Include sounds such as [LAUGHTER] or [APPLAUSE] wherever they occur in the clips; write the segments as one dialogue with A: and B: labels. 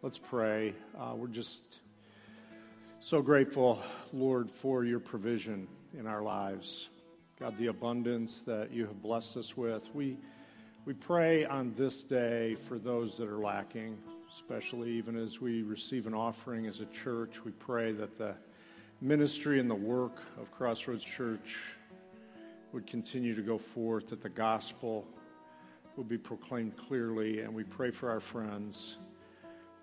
A: Let's pray. Uh, we're just so grateful, Lord, for your provision in our lives. God, the abundance that you have blessed us with. We, we pray on this day for those that are lacking, especially even as we receive an offering as a church. We pray that the ministry and the work of Crossroads Church would continue to go forth, that the gospel would be proclaimed clearly, and we pray for our friends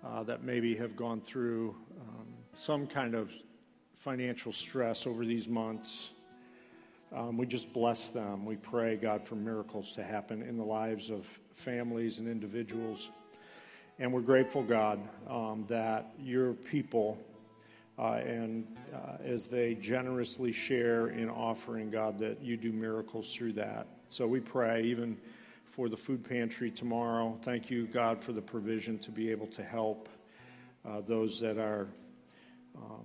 A: uh, that maybe have gone through um, some kind of financial stress over these months. Um, we just bless them. We pray, God, for miracles to happen in the lives of families and individuals. And we're grateful, God, um, that your people, uh, and uh, as they generously share in offering, God, that you do miracles through that. So we pray, even for the food pantry tomorrow. Thank you, God, for the provision to be able to help uh, those that are um,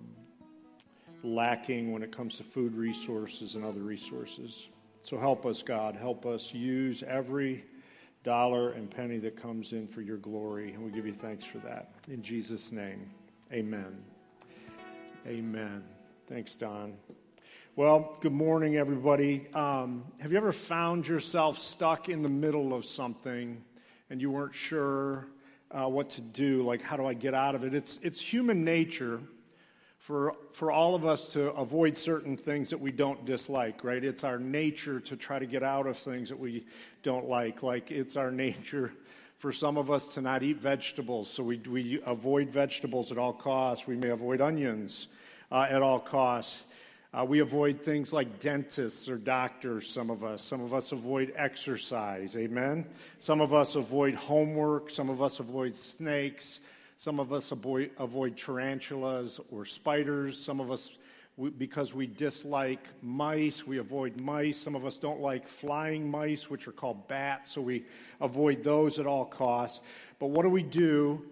A: lacking when it comes to food resources and other resources. So help us, God. Help us use every dollar and penny that comes in for your glory. And we give you thanks for that. In Jesus' name, amen. Amen. Thanks, Don. Well, good morning, everybody. Um, have you ever found yourself stuck in the middle of something and you weren't sure uh, what to do? Like, how do I get out of it? It's, it's human nature for, for all of us to avoid certain things that we don't dislike, right? It's our nature to try to get out of things that we don't like. Like, it's our [LAUGHS] nature for some of us to not eat vegetables, so we, we avoid vegetables at all costs. We may avoid onions uh, at all costs. Uh, we avoid things like dentists or doctors, some of us. Some of us avoid exercise, amen? Some of us avoid homework. Some of us avoid snakes. Some of us avoid, avoid tarantulas or spiders. Some of us, we, because we dislike mice, we avoid mice. Some of us don't like flying mice, which are called bats, so we avoid those at all costs. But what do we do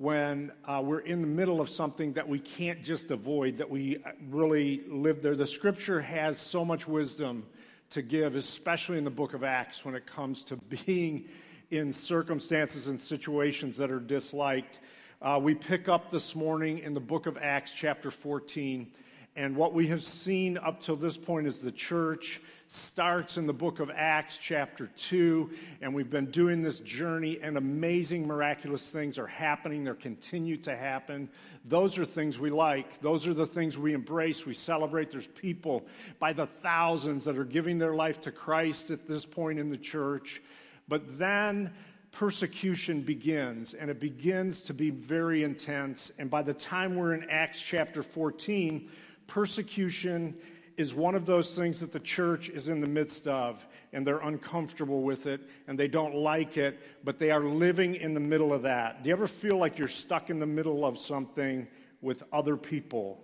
A: when uh, we're in the middle of something that we can't just avoid, that we really live there. The scripture has so much wisdom to give, especially in the book of Acts when it comes to [LAUGHS] being in circumstances and situations that are disliked. Uh, we pick up this morning in the book of Acts, chapter 14. And what we have seen up till this point is the church starts in the book of Acts, chapter 2, and we've been doing this journey, and amazing, miraculous things are happening. They continue to happen. Those are things we like. Those are the things we embrace, we celebrate. There's people by the thousands that are giving their life to Christ at this point in the church. But then persecution begins, and it begins to be very intense. And by the time we're in Acts chapter 14, persecution is one of those things that the church is in the midst of, and they're uncomfortable with it, and they don't like it, but they are living in the middle of that. Do you ever feel like you're stuck in the middle of something with other people?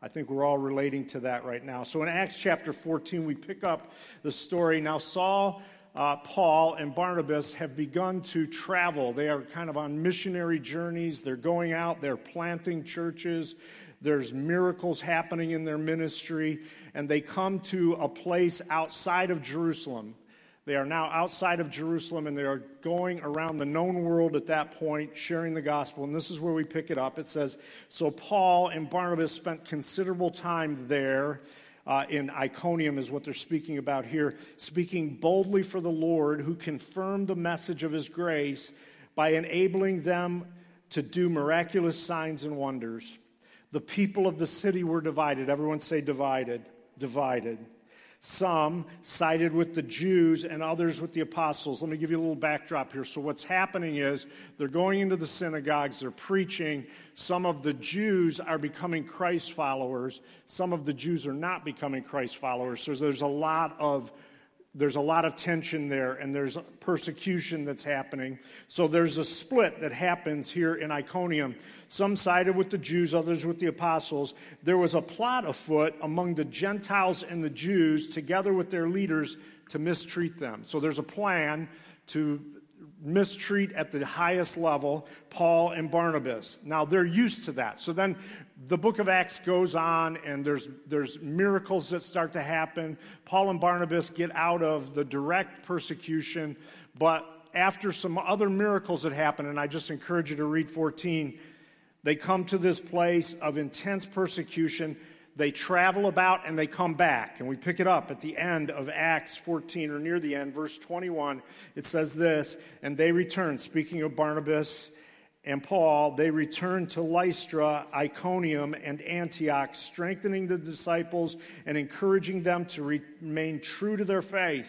A: I think we're all relating to that right now. So in Acts chapter 14, we pick up the story. Now, Saul, uh, Paul, and Barnabas have begun to travel. They are kind of on missionary journeys. They're going out, they're planting churches, there's miracles happening in their ministry, and they come to a place outside of Jerusalem. They are now outside of Jerusalem and they are going around the known world at that point, sharing the gospel. And this is where we pick it up. It says So Paul and Barnabas spent considerable time there. Uh, in Iconium, is what they're speaking about here, speaking boldly for the Lord, who confirmed the message of his grace by enabling them to do miraculous signs and wonders. The people of the city were divided. Everyone say divided. Divided. Some sided with the Jews and others with the apostles. Let me give you a little backdrop here. So, what's happening is they're going into the synagogues, they're preaching. Some of the Jews are becoming Christ followers, some of the Jews are not becoming Christ followers. So, there's a lot of there's a lot of tension there and there's persecution that's happening. So there's a split that happens here in Iconium. Some sided with the Jews, others with the apostles. There was a plot afoot among the Gentiles and the Jews, together with their leaders, to mistreat them. So there's a plan to mistreat at the highest level Paul and Barnabas. Now they're used to that. So then the book of Acts goes on and there's, there's miracles that start to happen. Paul and Barnabas get out of the direct persecution, but after some other miracles that happen, and I just encourage you to read 14, they come to this place of intense persecution. They travel about and they come back. And we pick it up at the end of Acts 14 or near the end, verse 21. It says this And they returned, speaking of Barnabas and Paul, they returned to Lystra, Iconium, and Antioch, strengthening the disciples and encouraging them to remain true to their faith.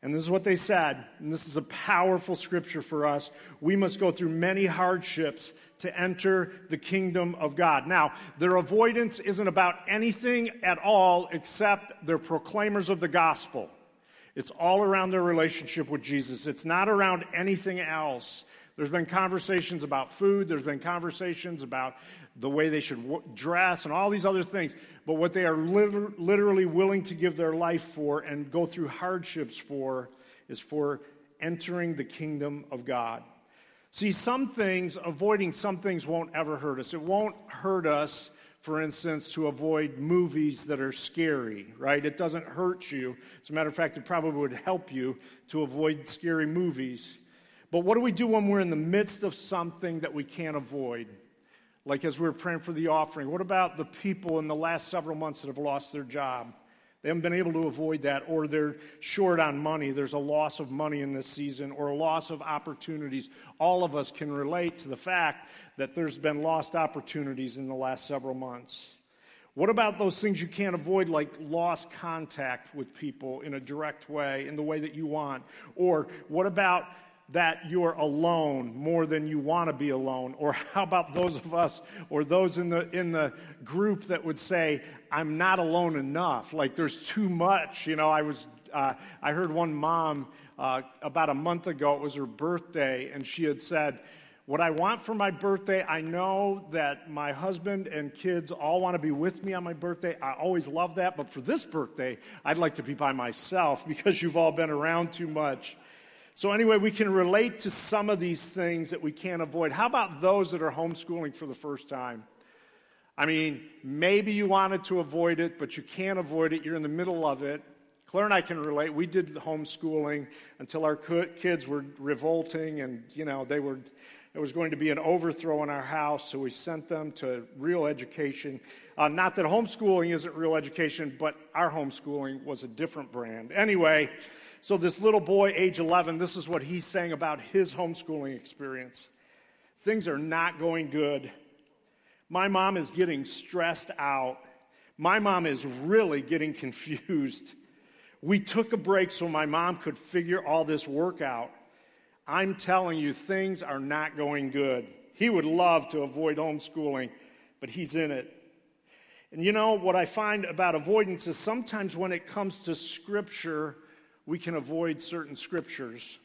A: And this is what they said, and this is a powerful scripture for us. We must go through many hardships to enter the kingdom of God. Now, their avoidance isn't about anything at all except they're proclaimers of the gospel. It's all around their relationship with Jesus. It's not around anything else. There's been conversations about food, there's been conversations about the way they should w- dress and all these other things. But what they are liter- literally willing to give their life for and go through hardships for is for entering the kingdom of God. See, some things, avoiding some things won't ever hurt us. It won't hurt us, for instance, to avoid movies that are scary, right? It doesn't hurt you. As a matter of fact, it probably would help you to avoid scary movies. But what do we do when we're in the midst of something that we can't avoid? Like as we were praying for the offering, what about the people in the last several months that have lost their job? They haven't been able to avoid that, or they're short on money. There's a loss of money in this season, or a loss of opportunities. All of us can relate to the fact that there's been lost opportunities in the last several months. What about those things you can't avoid, like lost contact with people in a direct way, in the way that you want? Or what about that you're alone more than you want to be alone? Or how about those of us or those in the, in the group that would say, I'm not alone enough? Like there's too much. You know, I was, uh, I heard one mom uh, about a month ago, it was her birthday, and she had said, what I want for my birthday, I know that my husband and kids all want to be with me on my birthday. I always love that. But for this birthday, I'd like to be by myself because you've all been around too much. So, anyway, we can relate to some of these things that we can't avoid. How about those that are homeschooling for the first time? I mean, maybe you wanted to avoid it, but you can't avoid it. You're in the middle of it. Claire and I can relate. We did homeschooling until our kids were revolting and, you know, they were, it was going to be an overthrow in our house, so we sent them to real education. Uh, not that homeschooling isn't real education, but our homeschooling was a different brand. Anyway, so, this little boy, age 11, this is what he's saying about his homeschooling experience. Things are not going good. My mom is getting stressed out. My mom is really getting confused. We took a break so my mom could figure all this work out. I'm telling you, things are not going good. He would love to avoid homeschooling, but he's in it. And you know, what I find about avoidance is sometimes when it comes to Scripture, we can avoid certain scriptures.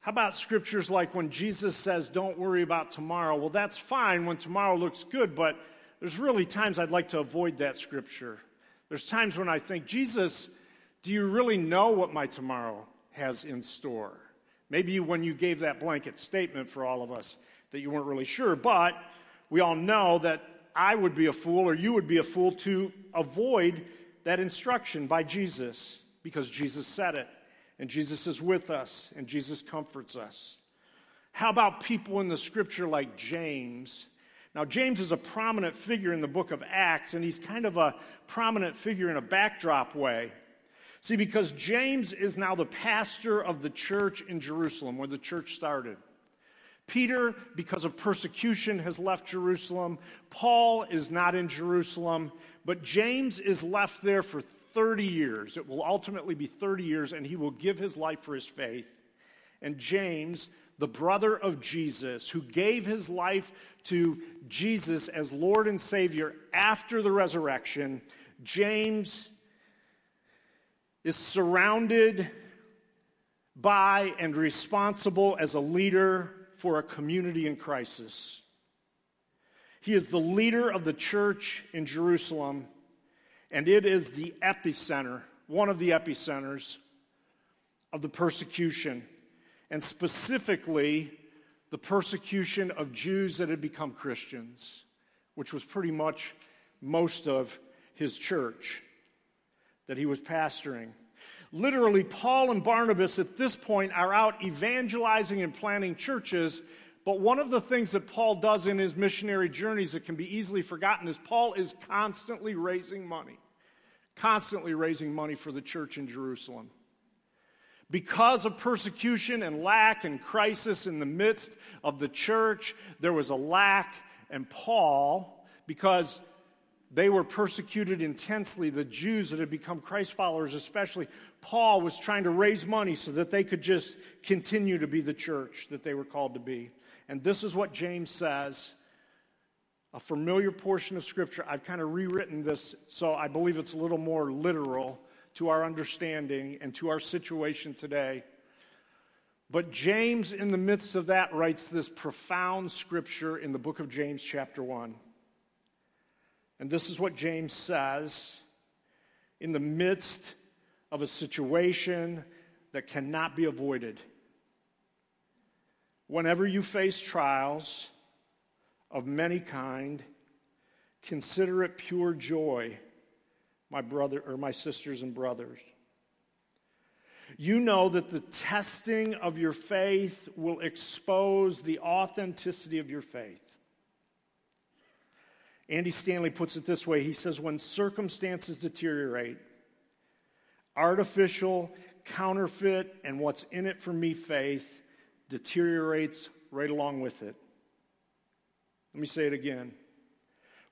A: How about scriptures like when Jesus says, Don't worry about tomorrow? Well, that's fine when tomorrow looks good, but there's really times I'd like to avoid that scripture. There's times when I think, Jesus, do you really know what my tomorrow has in store? Maybe when you gave that blanket statement for all of us that you weren't really sure, but we all know that I would be a fool or you would be a fool to avoid that instruction by Jesus because Jesus said it, and Jesus is with us, and Jesus comforts us. How about people in the scripture like James? Now, James is a prominent figure in the book of Acts, and he's kind of a prominent figure in a backdrop way. See, because James is now the pastor of the church in Jerusalem, where the church started. Peter, because of persecution, has left Jerusalem. Paul is not in Jerusalem, but James is left there for 30 years. It will ultimately be 30 years, and he will give his life for his faith. And James, the brother of Jesus, who gave his life to Jesus as Lord and Savior after the resurrection, James is surrounded by and responsible as a leader for a community in crisis. He is the leader of the church in Jerusalem and it is the epicenter, one of the epicenters of the persecution, and specifically the persecution of Jews that had become Christians, which was pretty much most of his church that he was pastoring. Literally, Paul and Barnabas at this point are out evangelizing and planting churches. But one of the things that Paul does in his missionary journeys that can be easily forgotten is Paul is constantly raising money, constantly raising money for the church in Jerusalem. Because of persecution and lack and crisis in the midst of the church, there was a lack, and Paul, because they were persecuted intensely, the Jews that had become Christ followers, especially, Paul was trying to raise money so that they could just continue to be the church that they were called to be. And this is what James says a familiar portion of Scripture. I've kind of rewritten this so I believe it's a little more literal to our understanding and to our situation today. But James, in the midst of that, writes this profound scripture in the book of James, chapter 1. And this is what James says in the midst of a situation that cannot be avoided. Whenever you face trials of many kind, consider it pure joy my brother or my sisters and brothers. You know that the testing of your faith will expose the authenticity of your faith. Andy Stanley puts it this way he says, When circumstances deteriorate, artificial, counterfeit, and what's in it for me faith deteriorates right along with it. Let me say it again.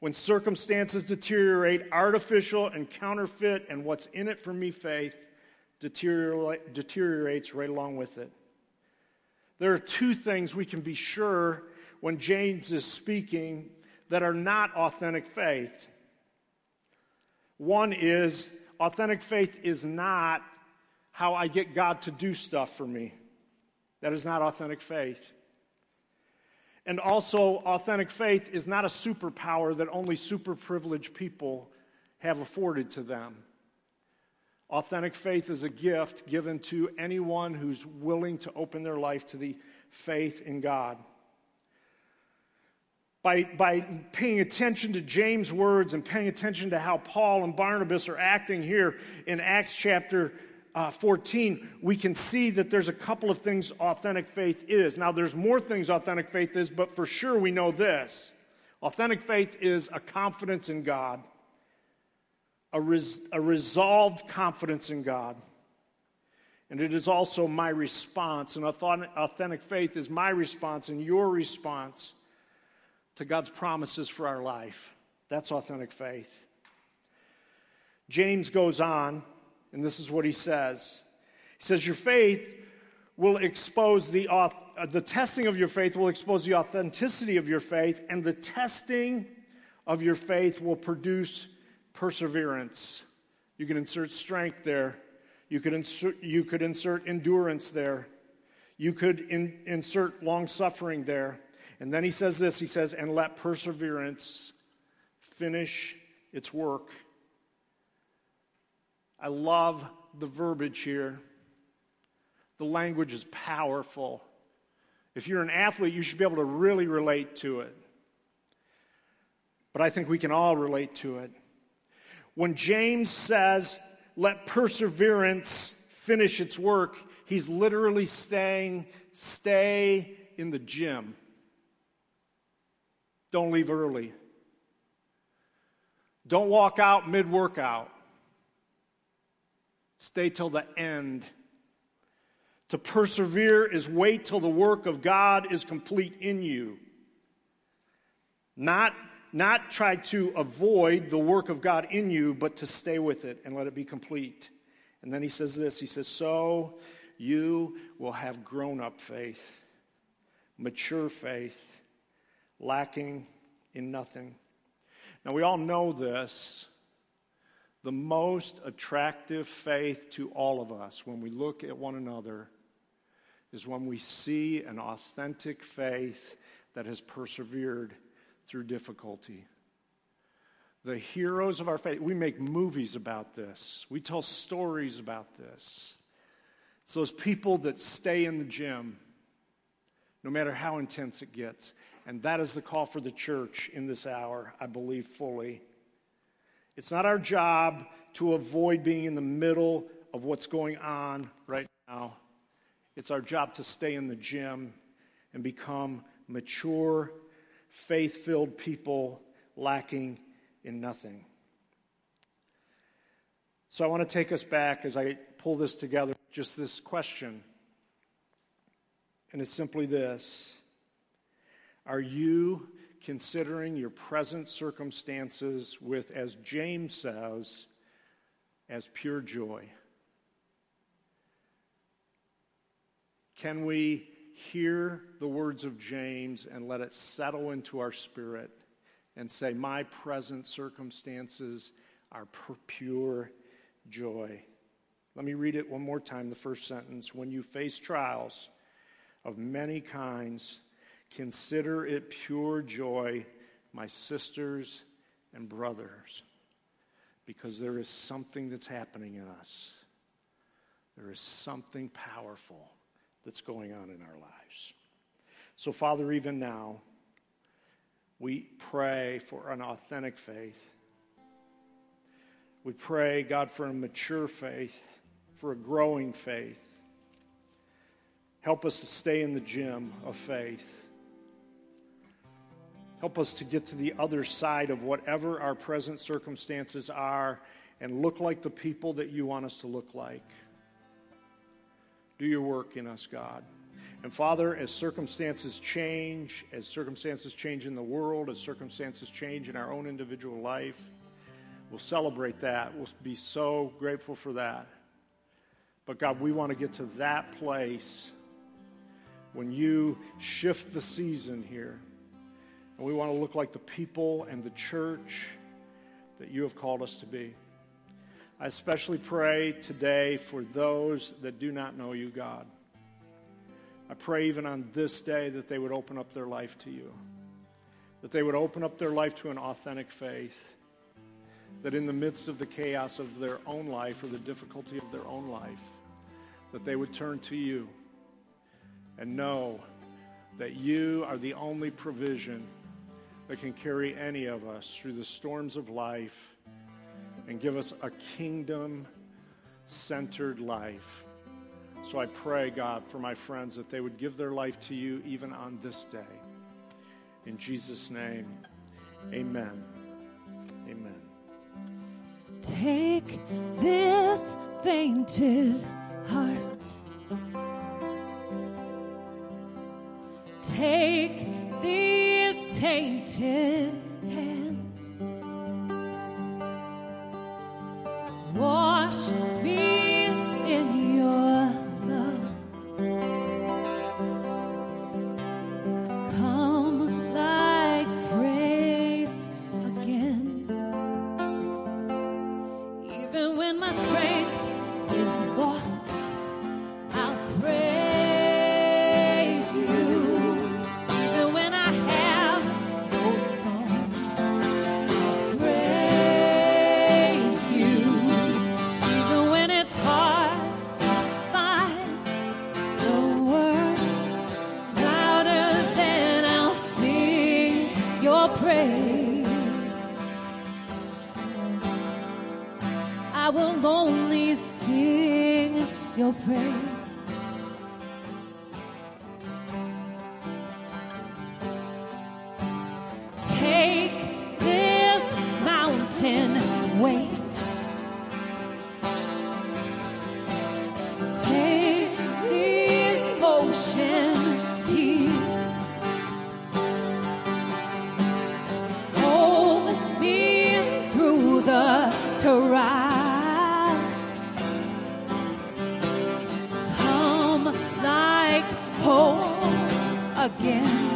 A: When circumstances deteriorate, artificial and counterfeit, and what's in it for me faith deteriorates right along with it. There are two things we can be sure when James is speaking that are not authentic faith. One is authentic faith is not how I get God to do stuff for me. That is not authentic faith. And also, authentic faith is not a superpower that only super privileged people have afforded to them. Authentic faith is a gift given to anyone who's willing to open their life to the faith in God. By, by paying attention to James' words and paying attention to how Paul and Barnabas are acting here in Acts chapter uh, 14, we can see that there's a couple of things authentic faith is. Now, there's more things authentic faith is, but for sure we know this. Authentic faith is a confidence in God, a, res- a resolved confidence in God. And it is also my response. And authentic faith is my response and your response to God's promises for our life. That's authentic faith. James goes on and this is what he says He says, Your faith will expose the, uh, the testing of your faith will expose the authenticity of your faith, and the testing of your faith will produce perseverance. You can insert strength there. You could insert, you could insert endurance there. You could in, insert long suffering there. And then he says this he says, and let perseverance finish its work I love the verbiage here. The language is powerful. If you're an athlete, you should be able to really relate to it. But I think we can all relate to it. When James says, let perseverance finish its work, he's literally saying, stay in the gym. Don't leave early. Don't walk out mid workout. Stay till the end. To persevere is wait till the work of God is complete in you. Not, not try to avoid the work of God in you, but to stay with it and let it be complete. And then he says this He says, So you will have grown up faith, mature faith, lacking in nothing. Now, we all know this the most attractive faith to all of us when we look at one another is when we see an authentic faith that has persevered through difficulty. The heroes of our faith, we make movies about this, we tell stories about this. It's those people that stay in the gym no matter how intense it gets. And that is the call for the church in this hour, I believe fully. It's not our job to avoid being in the middle of what's going on right now. It's our job to stay in the gym and become mature, faith filled people lacking in nothing. So I want to take us back as I pull this together, just this question. And it's simply this Are you considering your present circumstances with, as James says, as pure joy? Can we hear the words of James and let it settle into our spirit and say, My present circumstances are pure joy? Let me read it one more time, the first sentence. When you face trials of many kinds, consider it pure joy, my sisters and brothers, because there is something that's happening in us. There is something powerful that's going on in our lives. So, Father, even now, we pray for an authentic faith. We pray, God, for a mature faith, for a growing faith. Help us to stay in the gym of faith. Help us to get to the other side of whatever our present circumstances are and look like the people that you want us to look like. Do your work in us, God. And Father, as circumstances change, as circumstances change in the world, as circumstances change in our own individual life, we'll celebrate that. We'll be so grateful for that. But God, we want to get to that place when you shift the season here. And we want to look like the people and the church that you have called us to be. I especially pray today for those that do not know you, God. I pray even on this day that they would open up their life to you, that they would open up their life to an authentic faith, that in the midst of the chaos of their own life or the difficulty of their own life, that they would turn to you and know that you are the only provision that can carry any of us through the storms of life and give us a kingdom centered life. So I pray, God, for my friends that they would give their life to you even on this day. In Jesus' name, amen. Amen.
B: Take this fainted heart. Take these
C: again.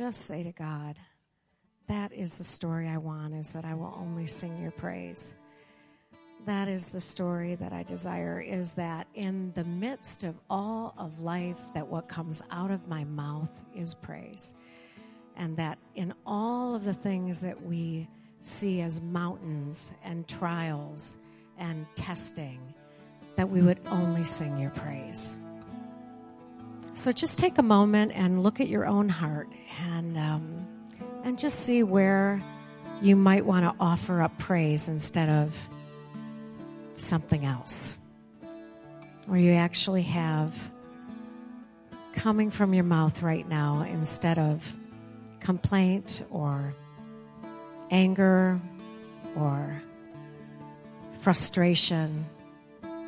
C: Just say to God, that is the story I want, is that I will only sing your praise. That is the story that I desire, is that in the midst of all of life, that what comes out of my mouth is praise. And that in all of the things that we see as mountains and trials and testing, that we would only sing your praise. So just take a moment and look at your own heart and um, and just see where you might want to offer up praise instead of something else. Where you actually have coming from your mouth right now instead of complaint or anger or frustration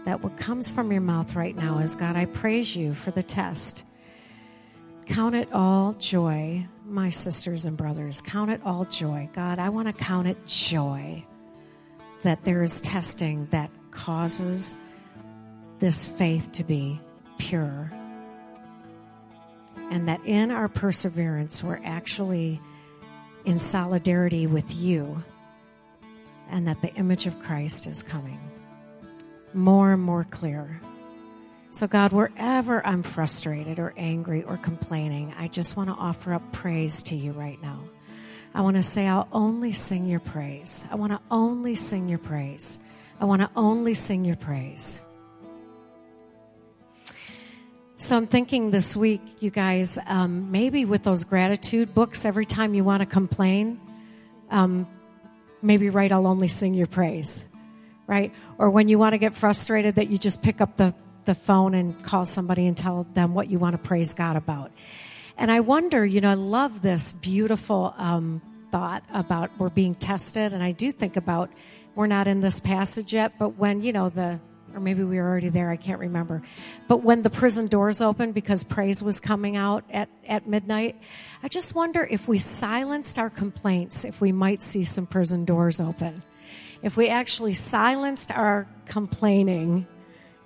C: that what comes from your mouth right now is God, I praise you for the test. Count it all joy, my sisters and brothers. Count it all joy. God, I want to count it joy that there is testing that causes this faith to be pure. And that in our perseverance, we're actually in solidarity with you, and that the image of Christ is coming more and more clear. So, God, wherever I'm frustrated or angry or complaining, I just want to offer up praise to you right now. I want to say, I'll only sing your praise. I want to only sing your praise. I want to only sing your praise. So I'm thinking this week, you guys, um, maybe with those gratitude books, every time you want to complain, um, maybe write, I'll only sing your praise right? Or when you want to get frustrated that you just pick up the, the phone and call somebody and tell them what you want to praise God about. And I wonder, you know, I love this beautiful um, thought about we're being tested. And I do think about, we're not in this passage yet, but when, you know, the, or maybe we were already there, I can't remember. But when the prison doors opened because praise was coming out at, at midnight, I just wonder if we silenced our complaints, if we might see some prison doors open if we actually silenced our complaining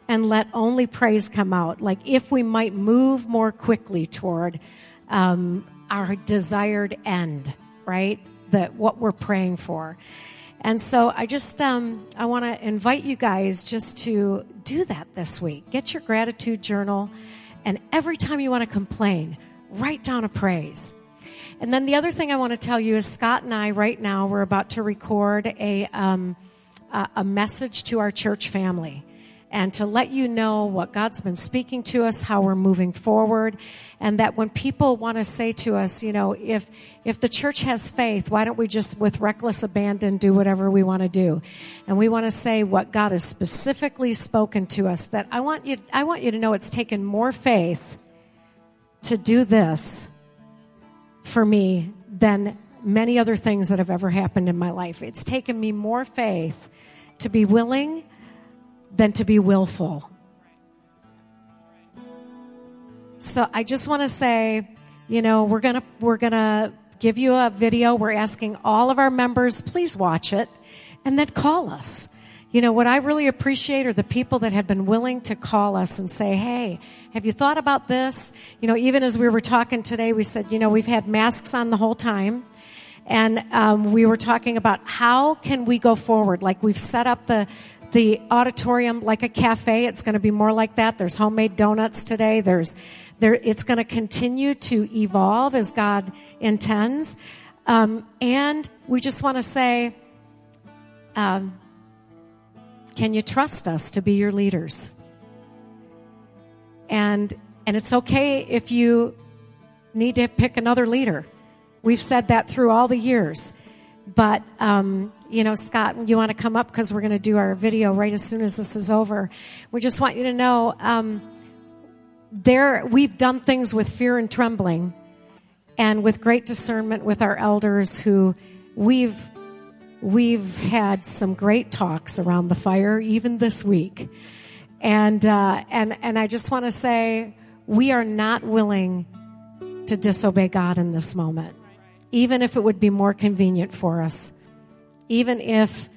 C: and let only praise come out, like if we might move more quickly toward um, our desired end, right? That what we're praying for. And so I just um, I want to invite you guys just to do that this week. Get your gratitude journal, and every time you want to complain, write down a praise. And then the other thing I want to tell you is Scott and I right now we're about to record a um, a message to our church family and to let you know what God's been speaking to us, how we're moving forward, and that when people want to say to us, you know, if if the church has faith, why don't we just with reckless abandon do whatever we want to do? And we want to say what God has specifically spoken to us that I want you I want you to know it's taken more faith to do this for me than many other things that have ever happened in my life. It's taken me more faith to be willing than to be willful. So I just want to say, you know, we're going to we're going to give you a video. We're asking all of our members, please watch it and then call us. You know, what I really appreciate are the people that have been willing to call us and say, Hey, have you thought about this? You know, even as we were talking today, we said, you know, we've had masks on the whole time. And um, we were talking about how can we go forward? Like we've set up the, the auditorium like a cafe. It's going to be more like that. There's homemade donuts today. There's, there, it's going to continue to evolve as God intends. Um, and we just want to say, um, can you trust us to be your leaders? And, and it's okay if you need to pick another leader. We've said that through all the years. But, um, you know, Scott, you want to come up because we're going to do our video right as soon as this is over. We just want you to know, um, there, we've done things with fear and trembling and with great discernment with our elders who we've we've had some great talks around the fire even this week. And uh, and and i just want to say we are not willing to disobey god in this moment. Even if it would be more convenient for us. Even if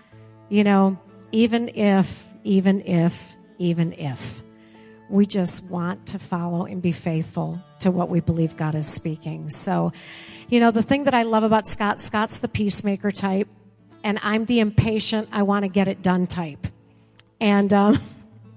C: you know even if even if even if. We just want to follow and be faithful to what we believe God is speaking. So, you know, the thing that I love about Scott, Scott's the peacemaker type, and I'm the impatient, I want to get it done type. And, um,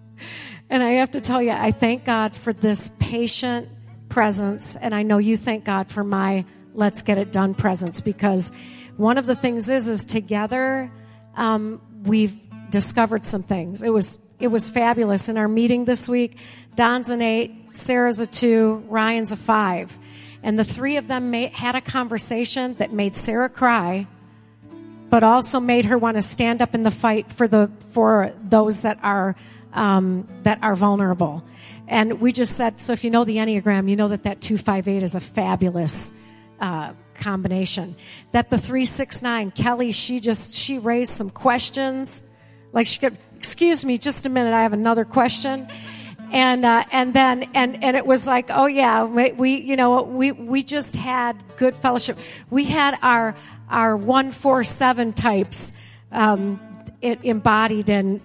C: [LAUGHS] and I have to tell you, I thank God for this patient presence, and I know you thank God for my let's get it done presence because one of the things is, is together, um, we've discovered some things. It was it was fabulous. In our meeting this week, Don's an eight, Sarah's a two, Ryan's a five. And the three of them made, had a conversation that made Sarah cry, but also made her want to stand up in the fight for the for those that are um, that are vulnerable. And we just said, so if you know the Enneagram, you know that that two five eight is a fabulous uh, combination. That the three six nine, Kelly, she just she raised some questions, like she could excuse me just a minute, I have another question. And, uh, and then, and, and it was like, oh yeah, we, we, you know, we, we just had good fellowship. We had our, our one, four, seven types, um, it embodied in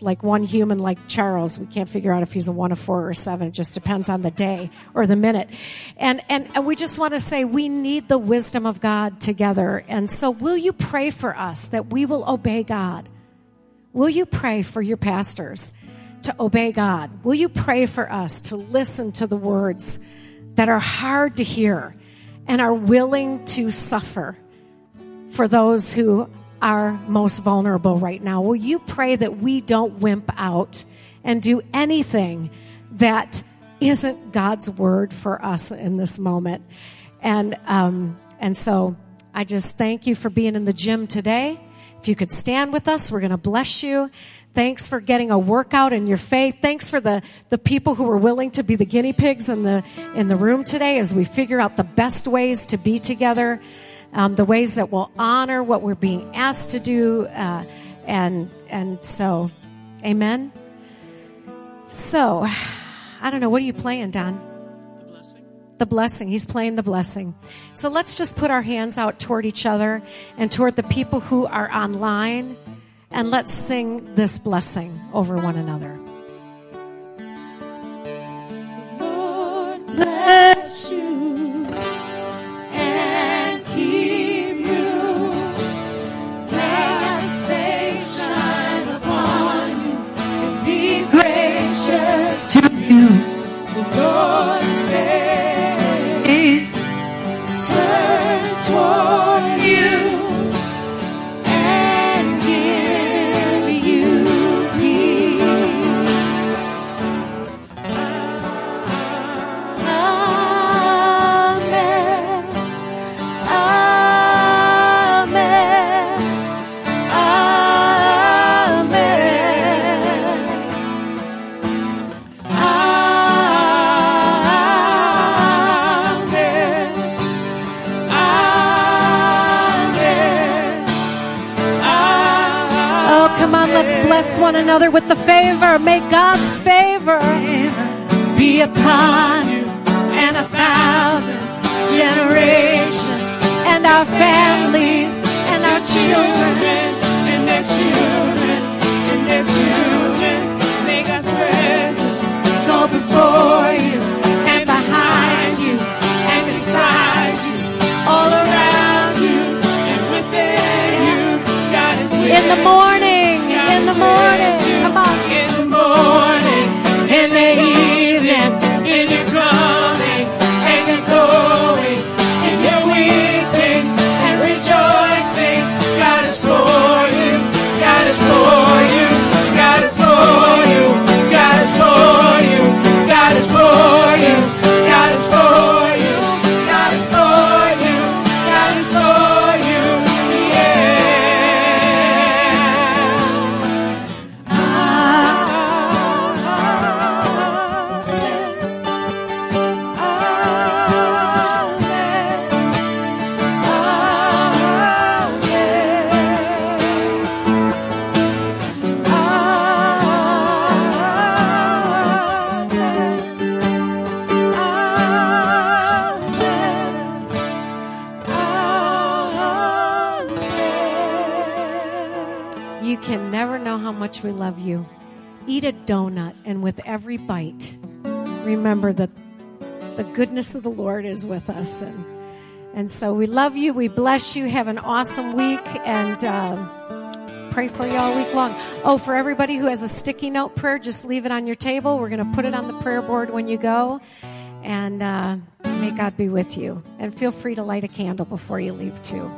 C: like one human like Charles. We can't figure out if he's a one, a four, or seven. It just depends on the day or the minute. And, and, and we just want to say we need the wisdom of God together. And so will you pray for us that we will obey God? Will you pray for your pastors to obey God? Will you pray for us to listen to the words that are hard to hear and are willing to suffer for those who are most vulnerable right now? Will you pray that we don't wimp out and do anything that isn't God's word for us in this moment? And, um, and so I just thank you for being in the gym today. If you could stand with us, we're going to bless you. Thanks for getting a workout in your faith. Thanks for the, the people who were willing to be the guinea pigs in the, in the room today as we figure out the best ways to be together, um, the ways that will honor what we're being asked to do. Uh, and, and so, amen. So, I don't know. What are you playing, Don? the blessing. The blessing. He's playing the blessing. So let's just put our hands out toward each other and toward the people who are online and let's sing this blessing over one another.
B: Bless
C: one another with the favor. May God's favor be upon you and a thousand generations and our families and our children and their children and their children. May God's presence go before you and behind you and beside you, all around you and within you. God is with in the morning in morning. Come on. In the morning, donut, and with every bite, remember that the goodness of the Lord is with us. And, and so we love you. We bless you. Have an awesome week. And, um, pray for you all week long. Oh, for everybody who has a sticky note prayer, just leave it on your table. We're going to put it on the prayer board when you go. And uh, may God be with you. And feel free to light a candle before you leave, too.